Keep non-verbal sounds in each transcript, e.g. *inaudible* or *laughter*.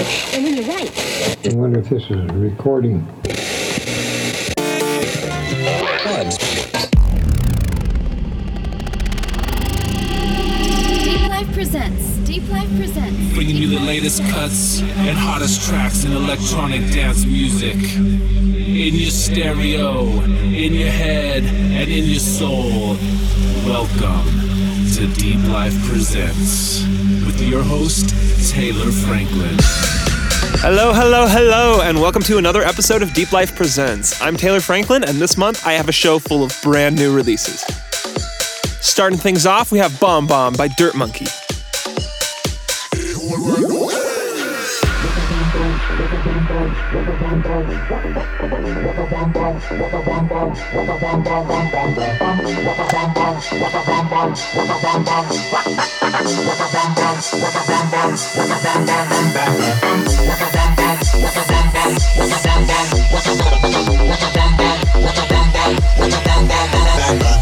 And when you write, I wonder if this is recording. Deep Life presents. Deep Life presents. bringing you the latest cuts and hottest tracks in electronic dance music. In your stereo, in your head, and in your soul. Welcome to Deep Life Presents with your host, Taylor Franklin. Hello, hello, hello, and welcome to another episode of Deep Life Presents. I'm Taylor Franklin, and this month I have a show full of brand new releases. Starting things off, we have Bomb Bomb by Dirt Monkey. *laughs* Deep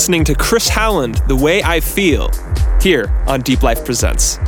listening to Chris Howland, The Way I Feel, here on Deep Life Presents.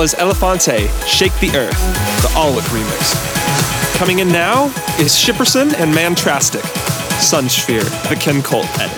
Was Elephante, Shake the Earth, the Alwick remix. Coming in now is Shipperson and Mantrastic, Sunsphere, the Ken Colt edit.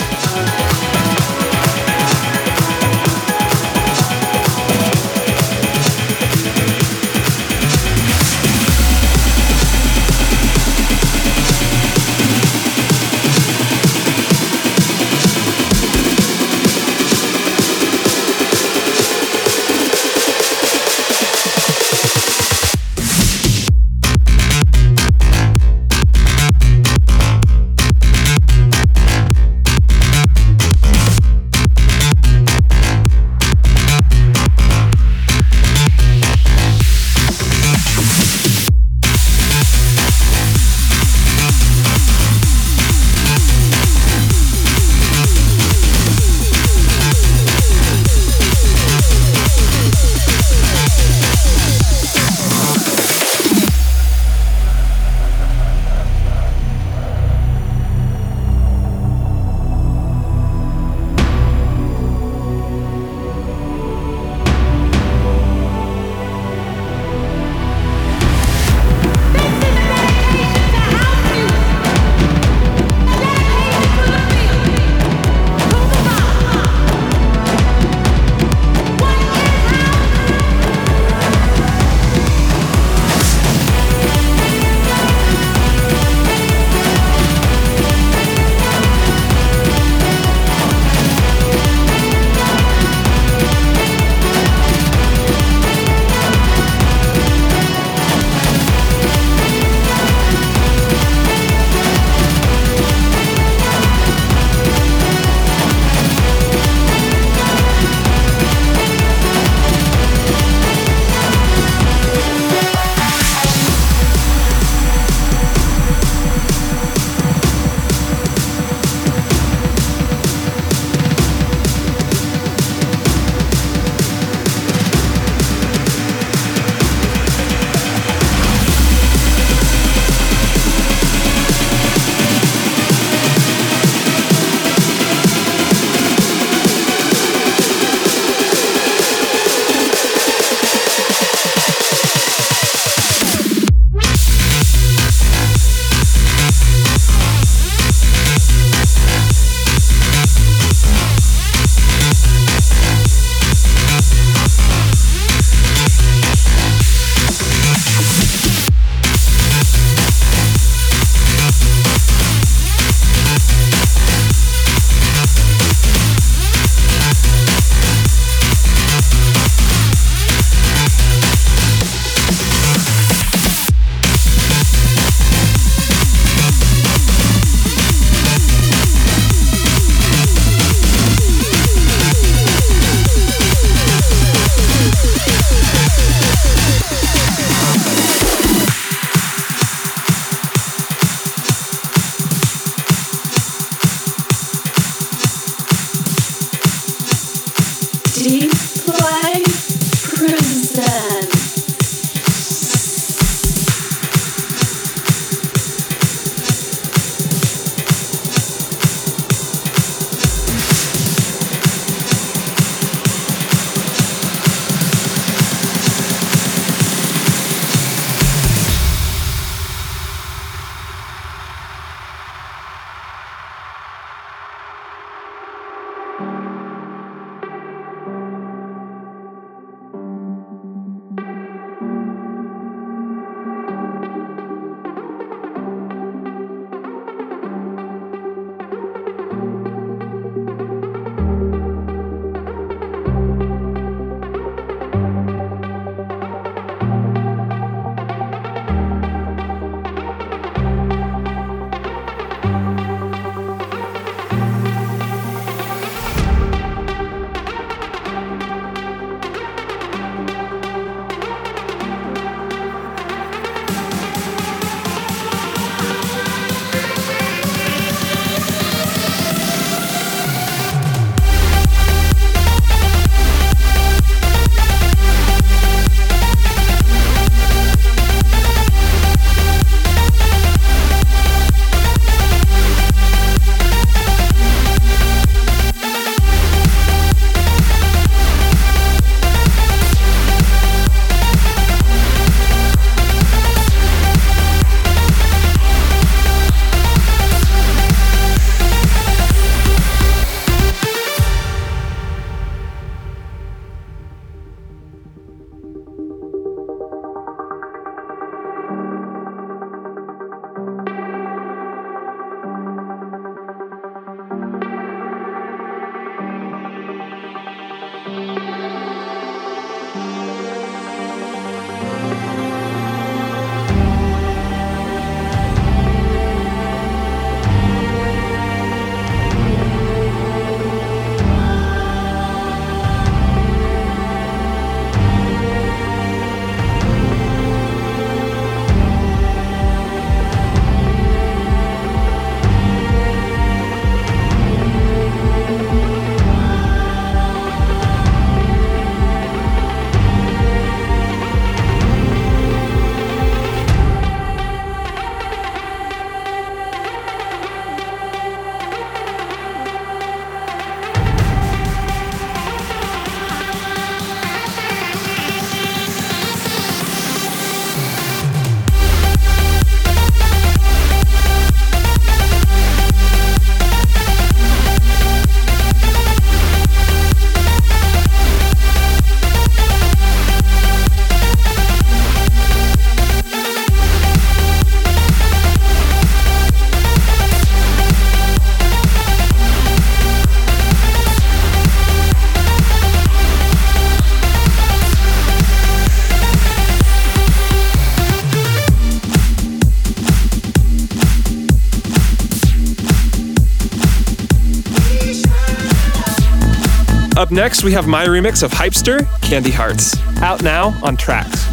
Next, we have my remix of Hypester, Candy Hearts, out now on tracks.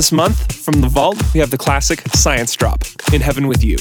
This month, from the vault, we have the classic Science Drop, In Heaven with You.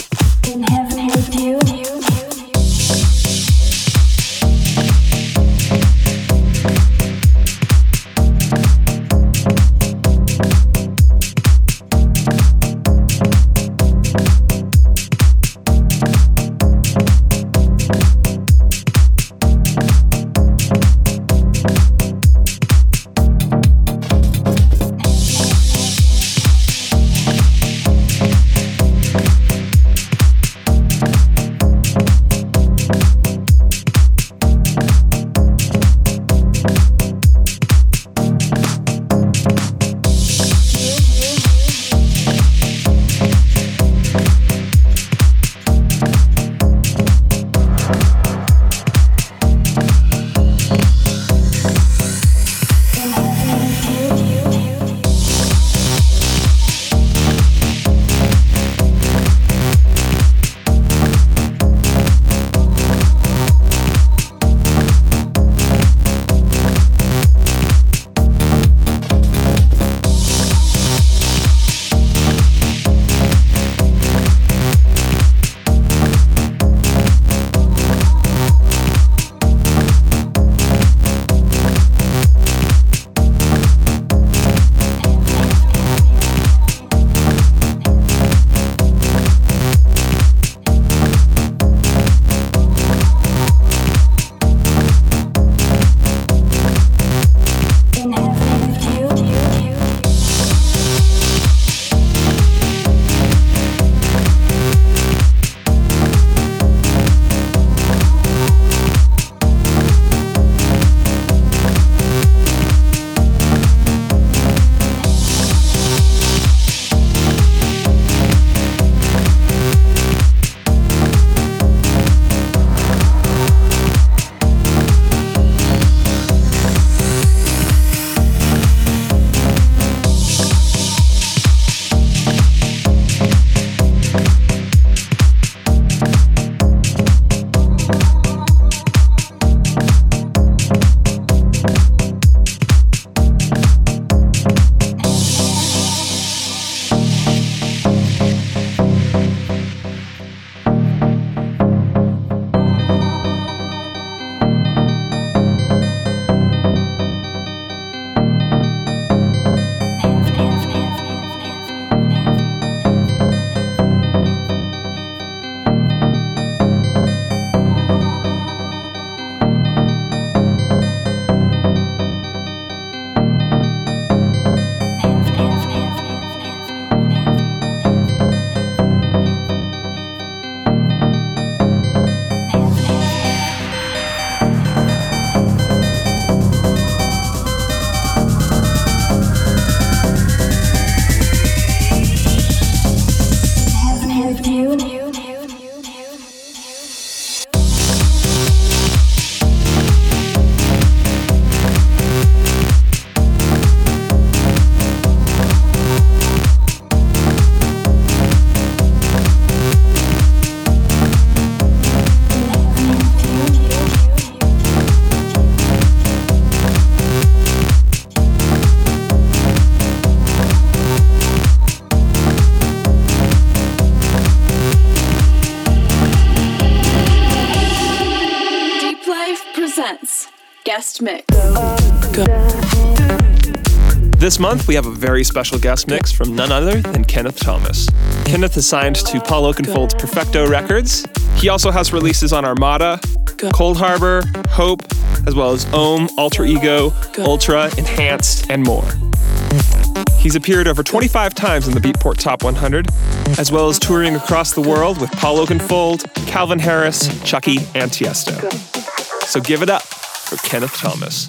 This month, we have a very special guest mix from none other than Kenneth Thomas. Kenneth is signed to Paul Oakenfold's Perfecto Records. He also has releases on Armada, Coldharbour, Hope, as well as Ohm, Alter Ego, Ultra, Enhanced, and more. He's appeared over 25 times in the Beatport Top 100, as well as touring across the world with Paul Oakenfold, Calvin Harris, Chuckie, and Tiesto. So give it up for Kenneth Thomas.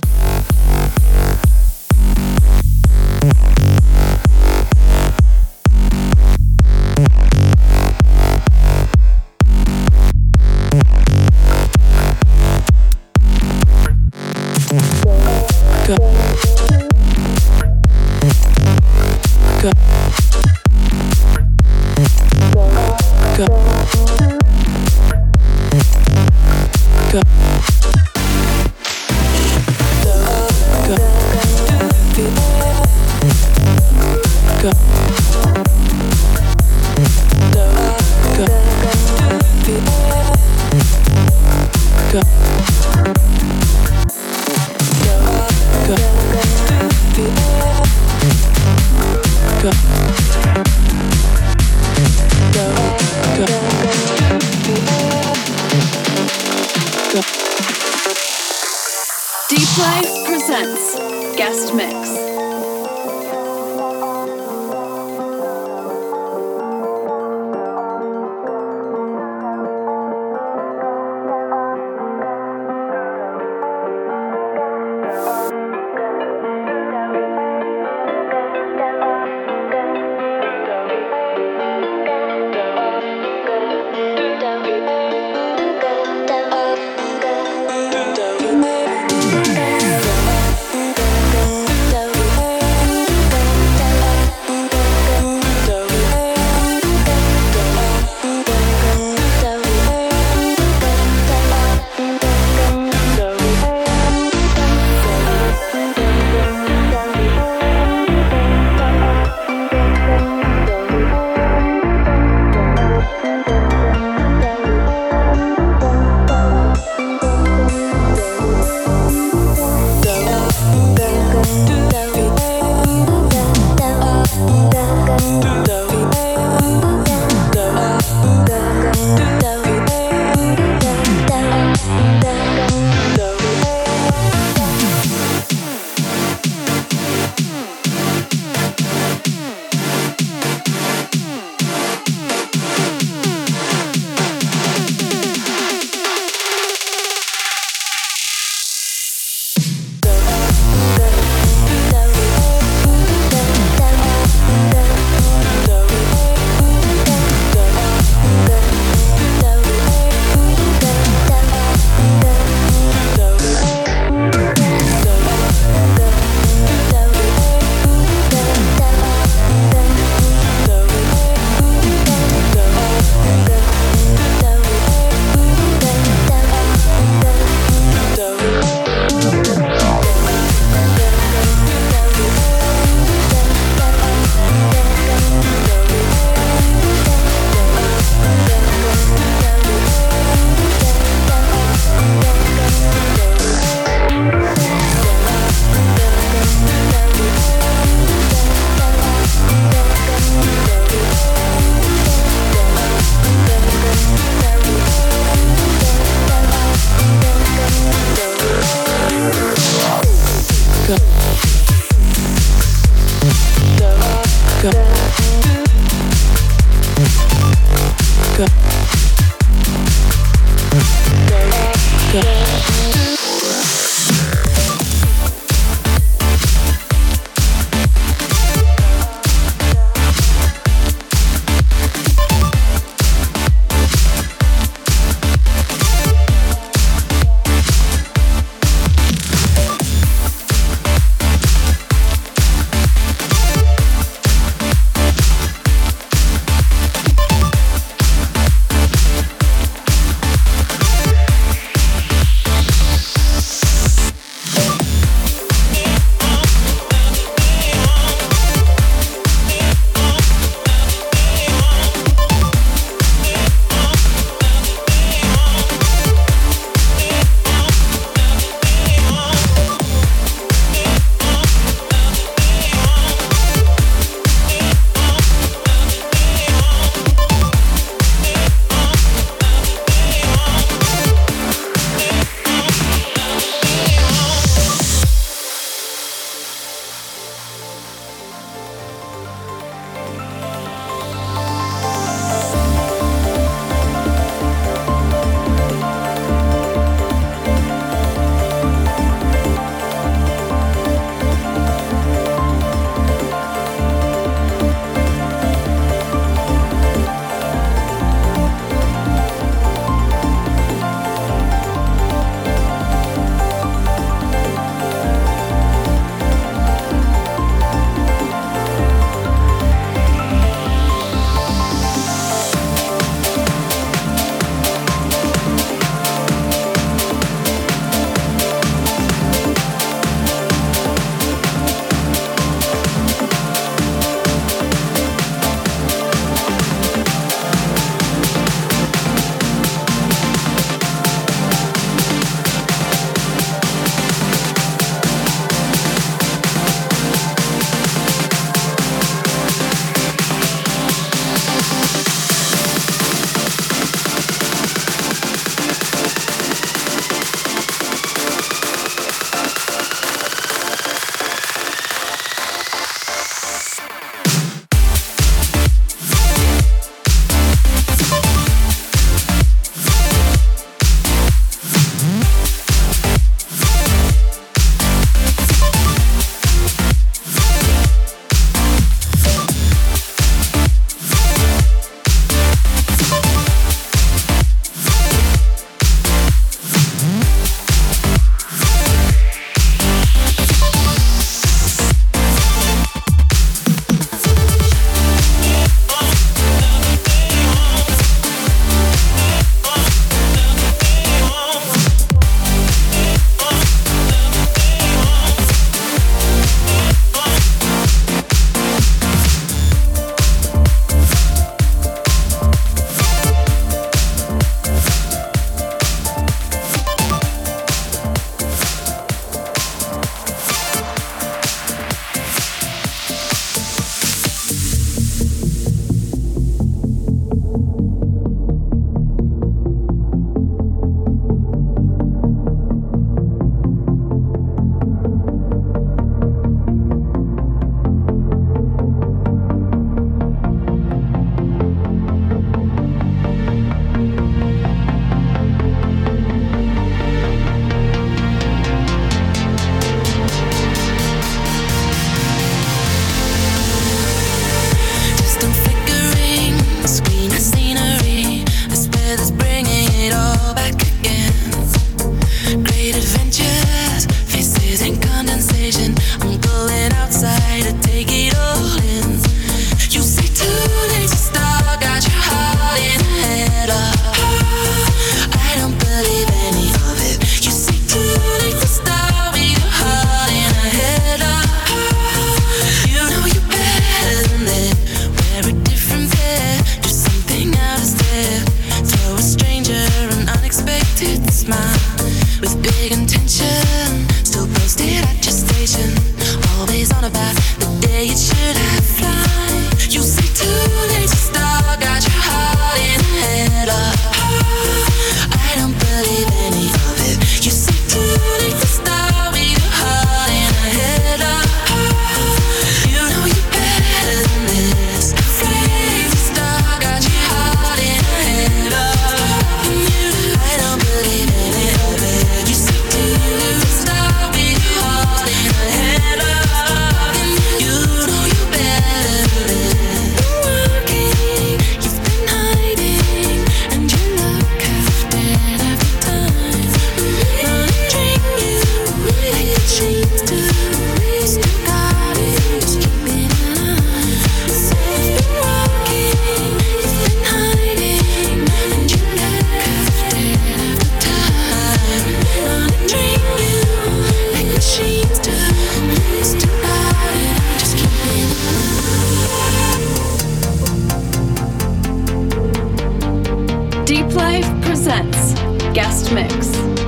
Guest Mix.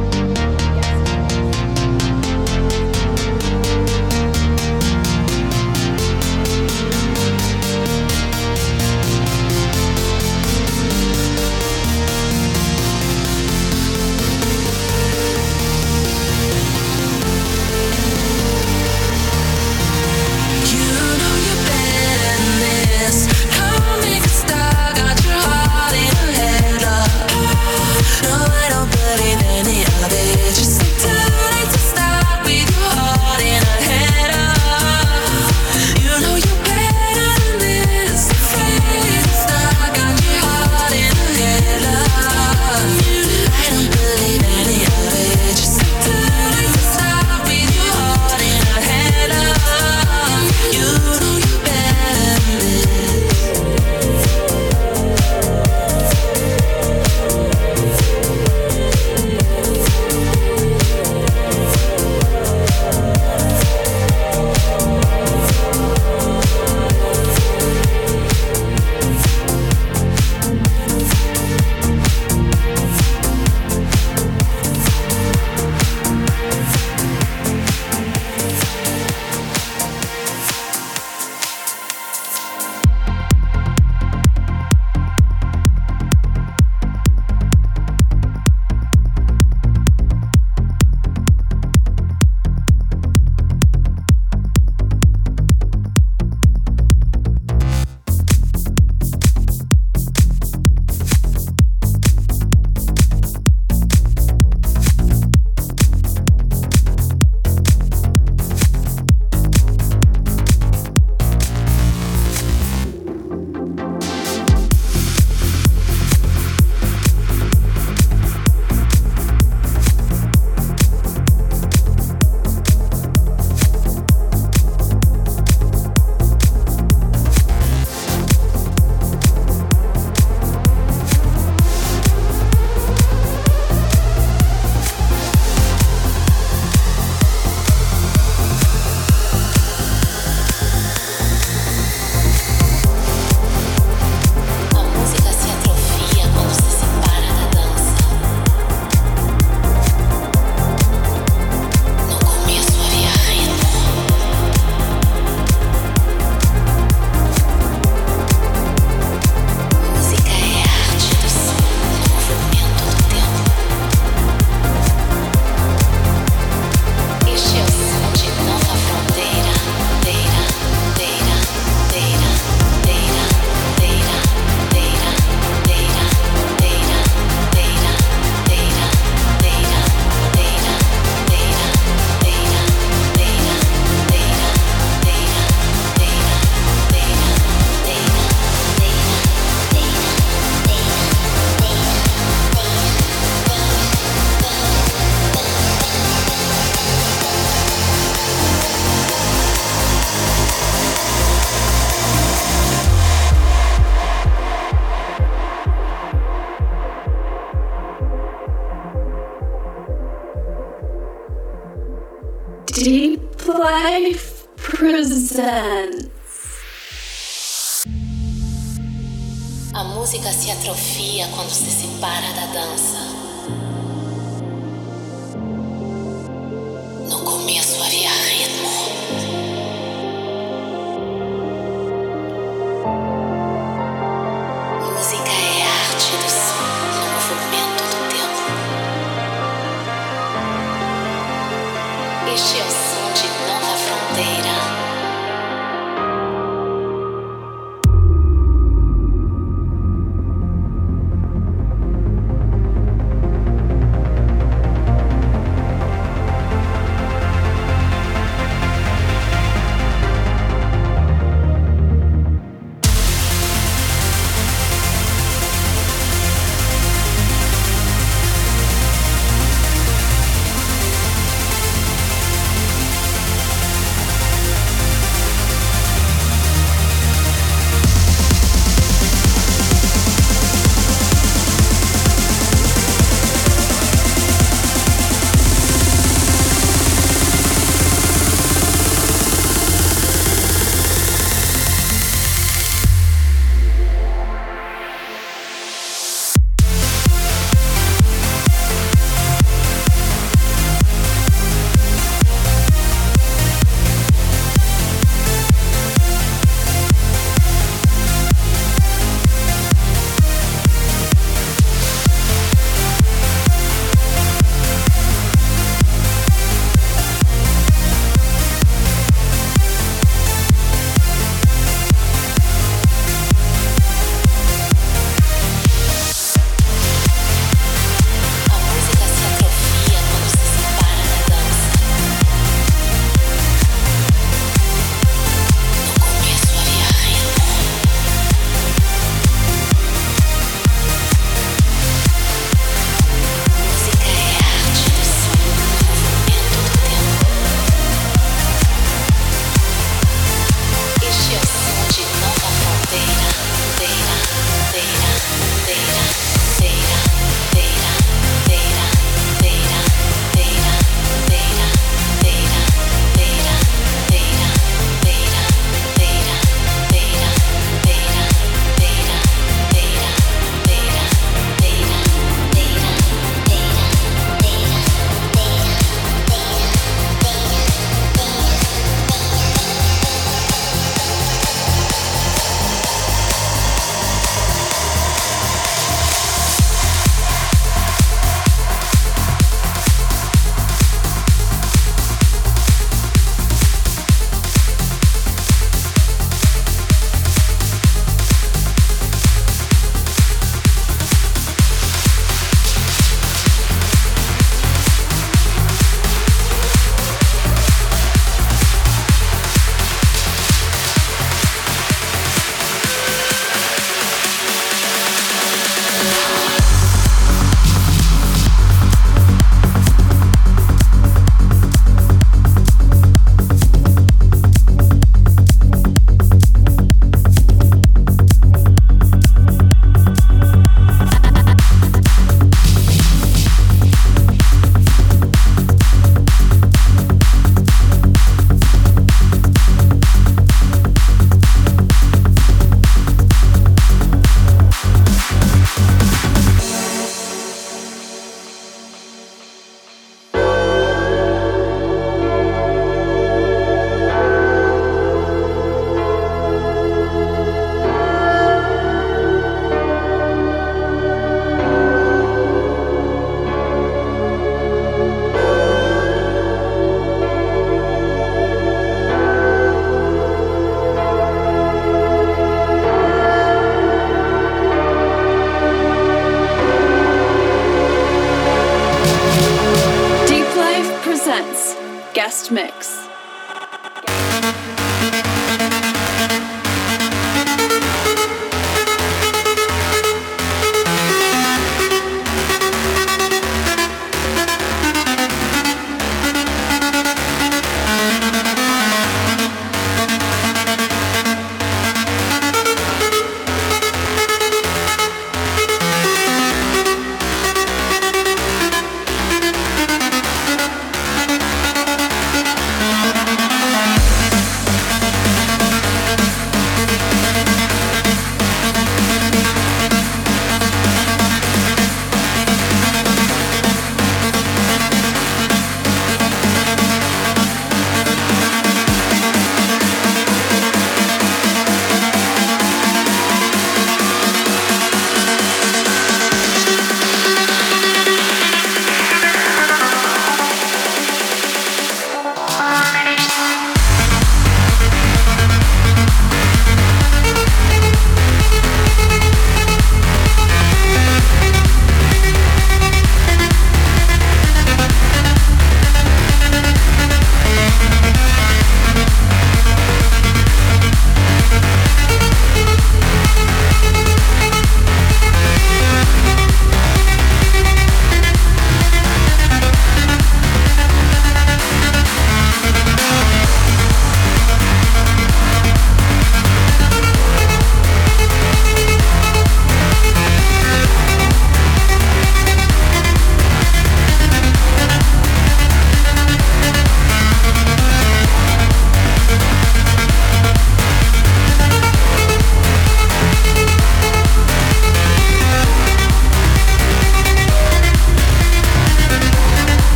Música se atrofia quando se separa da dança.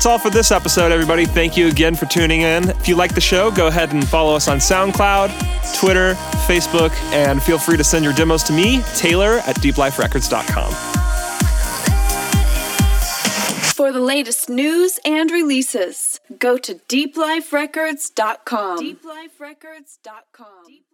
That's all for this episode, everybody. Thank you again for tuning in. If you like the show, go ahead and follow us on SoundCloud, Twitter, Facebook, and feel free to send your demos to me, Taylor at deepliferecords.com. For the latest news and releases, go to deepliferecords.com. Deepliferecords.com.